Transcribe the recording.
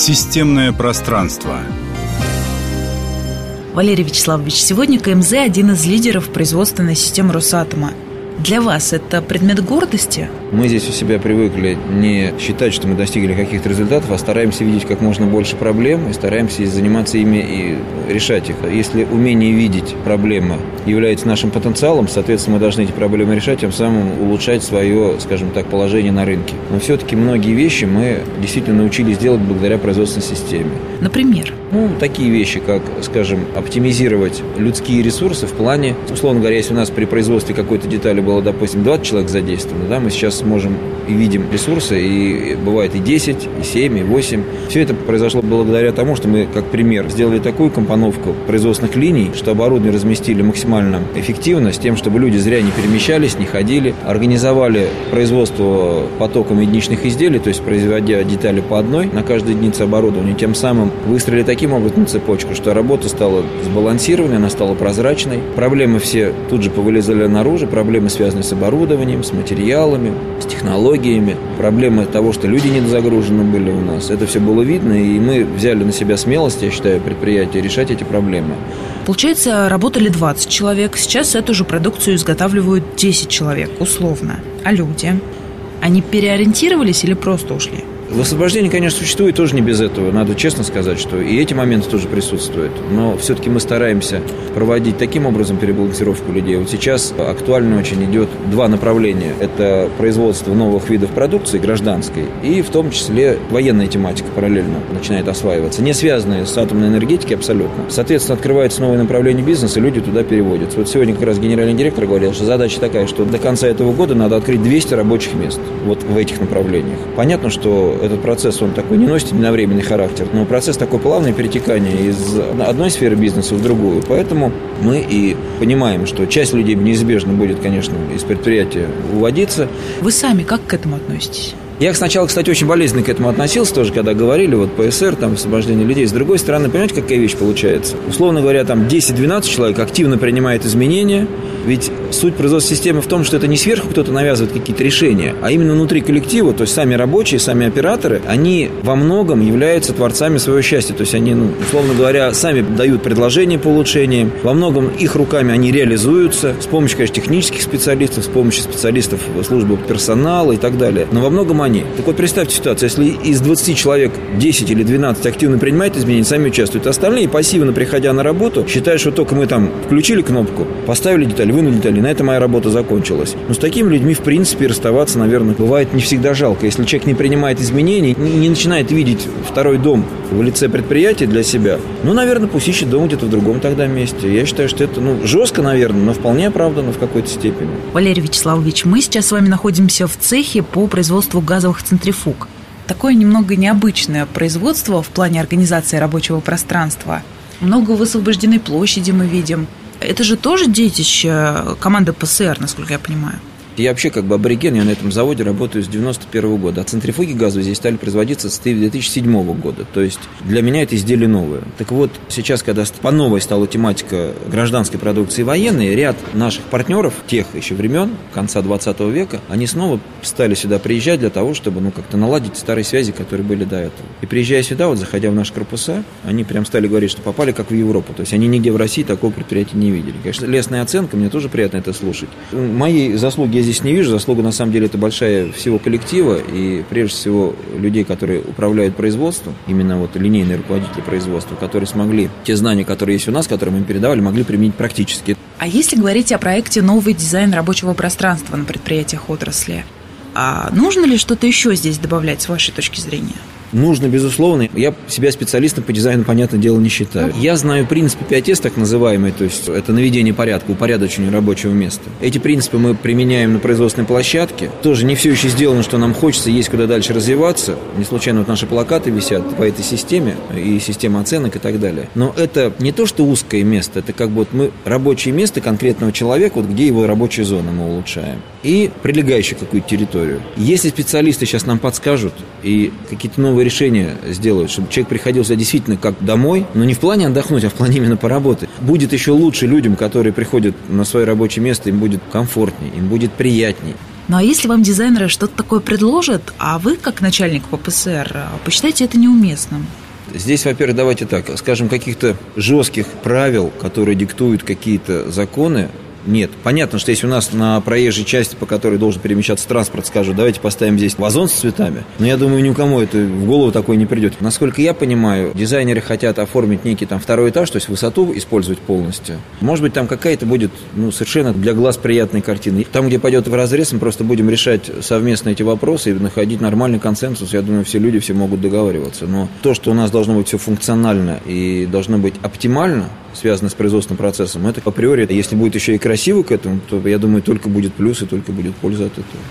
Системное пространство. Валерий Вячеславович, сегодня КМЗ – один из лидеров производственной системы Росатома – для вас это предмет гордости? Мы здесь у себя привыкли не считать, что мы достигли каких-то результатов, а стараемся видеть как можно больше проблем и стараемся заниматься ими и решать их. Если умение видеть проблемы является нашим потенциалом, соответственно, мы должны эти проблемы решать, тем самым улучшать свое, скажем так, положение на рынке. Но все-таки многие вещи мы действительно научились делать благодаря производственной системе. Например? Ну, такие вещи, как, скажем, оптимизировать людские ресурсы в плане, условно говоря, если у нас при производстве какой-то детали было, допустим, 20 человек задействовано, да, мы сейчас можем и видим ресурсы, и бывает и 10, и 7, и 8. Все это произошло благодаря тому, что мы, как пример, сделали такую компоновку производственных линий, что оборудование разместили максимально эффективно, с тем, чтобы люди зря не перемещались, не ходили, организовали производство потоком единичных изделий, то есть производя детали по одной на каждой единице оборудования, тем самым выстроили таким образом цепочку, что работа стала сбалансированной, она стала прозрачной, проблемы все тут же повылезали наружу, проблемы с связанные с оборудованием, с материалами, с технологиями, проблемы того, что люди недозагружены были у нас. Это все было видно, и мы взяли на себя смелость, я считаю, предприятия решать эти проблемы. Получается, работали 20 человек, сейчас эту же продукцию изготавливают 10 человек, условно. А люди? Они переориентировались или просто ушли? Освобождение, конечно, существует тоже не без этого. Надо честно сказать, что и эти моменты тоже присутствуют. Но все-таки мы стараемся проводить таким образом перебалансировку людей. Вот сейчас актуально очень идет два направления. Это производство новых видов продукции гражданской и в том числе военная тематика параллельно начинает осваиваться, не связанная с атомной энергетикой абсолютно. Соответственно, открывается новое направление бизнеса, люди туда переводятся. Вот сегодня как раз генеральный директор говорил, что задача такая, что до конца этого года надо открыть 200 рабочих мест вот в этих направлениях. Понятно, что этот процесс, он такой не носит единовременный характер, но процесс такой плавное перетекание из одной сферы бизнеса в другую. Поэтому мы и понимаем, что часть людей неизбежно будет, конечно, из предприятия уводиться. Вы сами как к этому относитесь? Я сначала, кстати, очень болезненно к этому относился тоже, когда говорили, вот ПСР, там, освобождение людей. С другой стороны, понимаете, какая вещь получается? Условно говоря, там 10-12 человек активно принимает изменения, ведь суть производственной системы в том, что это не сверху кто-то навязывает какие-то решения, а именно внутри коллектива, то есть сами рабочие, сами операторы, они во многом являются творцами своего счастья. То есть они, ну, условно говоря, сами дают предложения по улучшениям, во многом их руками они реализуются с помощью, конечно, технических специалистов, с помощью специалистов службы персонала и так далее. Но во многом они. Так вот, представьте ситуацию, если из 20 человек 10 или 12 активно принимают изменения, сами участвуют, остальные пассивно, приходя на работу, считают, что только мы там включили кнопку, поставили деталь, вынули деталь, и на этом моя работа закончилась. Но с такими людьми, в принципе, расставаться, наверное, бывает не всегда жалко. Если человек не принимает изменений, не начинает видеть второй дом в лице предприятия для себя, ну, наверное, пусть ищет дом где-то в другом тогда месте. Я считаю, что это, ну, жестко, наверное, но вполне оправданно в какой-то степени. Валерий Вячеславович, мы сейчас с вами находимся в цехе по производству газовых центрифуг. Такое немного необычное производство в плане организации рабочего пространства. Много высвобожденной площади мы видим. Это же тоже детище команды ПСР, насколько я понимаю. Я вообще как бы абориген, я на этом заводе работаю с 91 года. А центрифуги газовые здесь стали производиться с 2007 года. То есть для меня это изделие новое. Так вот, сейчас, когда по новой стала тематика гражданской продукции военной, ряд наших партнеров тех еще времен, конца 20 века, они снова стали сюда приезжать для того, чтобы ну, как-то наладить старые связи, которые были до этого. И приезжая сюда, вот заходя в наши корпуса, они прям стали говорить, что попали как в Европу. То есть они нигде в России такого предприятия не видели. Конечно, лестная оценка, мне тоже приятно это слушать. Мои заслуги я здесь не вижу. Заслуга, на самом деле, это большая всего коллектива и, прежде всего, людей, которые управляют производством, именно вот линейные руководители производства, которые смогли те знания, которые есть у нас, которые мы им передавали, могли применить практически. А если говорить о проекте «Новый дизайн рабочего пространства» на предприятиях отрасли, а нужно ли что-то еще здесь добавлять с вашей точки зрения? Нужно, безусловно. Я себя специалистом по дизайну, понятное дело, не считаю. Я знаю принципы 5С, так называемые, то есть это наведение порядка, упорядочение рабочего места. Эти принципы мы применяем на производственной площадке. Тоже не все еще сделано, что нам хочется, есть куда дальше развиваться. Не случайно вот наши плакаты висят по этой системе, и система оценок и так далее. Но это не то, что узкое место, это как бы вот мы рабочее место конкретного человека, вот где его рабочая зона мы улучшаем. И прилегающую какую-то территорию. Если специалисты сейчас нам подскажут и какие-то новые решения сделают, чтобы человек приходил сюда действительно как домой, но не в плане отдохнуть, а в плане именно поработать. Будет еще лучше людям, которые приходят на свое рабочее место, им будет комфортнее, им будет приятнее. Ну а если вам дизайнеры что-то такое предложат, а вы, как начальник ППСР, посчитаете это неуместным? Здесь, во-первых, давайте так, скажем, каких-то жестких правил, которые диктуют какие-то законы, нет. Понятно, что если у нас на проезжей части, по которой должен перемещаться транспорт, скажут, давайте поставим здесь вазон с цветами, но я думаю, ни у кого это в голову такое не придет. Насколько я понимаю, дизайнеры хотят оформить некий там второй этаж, то есть высоту использовать полностью. Может быть, там какая-то будет ну, совершенно для глаз приятная картина. Там, где пойдет в разрез, мы просто будем решать совместно эти вопросы и находить нормальный консенсус. Я думаю, все люди все могут договариваться. Но то, что у нас должно быть все функционально и должно быть оптимально, связано с производственным процессом, это априори, если будет еще и красиво к этому, то, я думаю, только будет плюс и только будет польза от этого.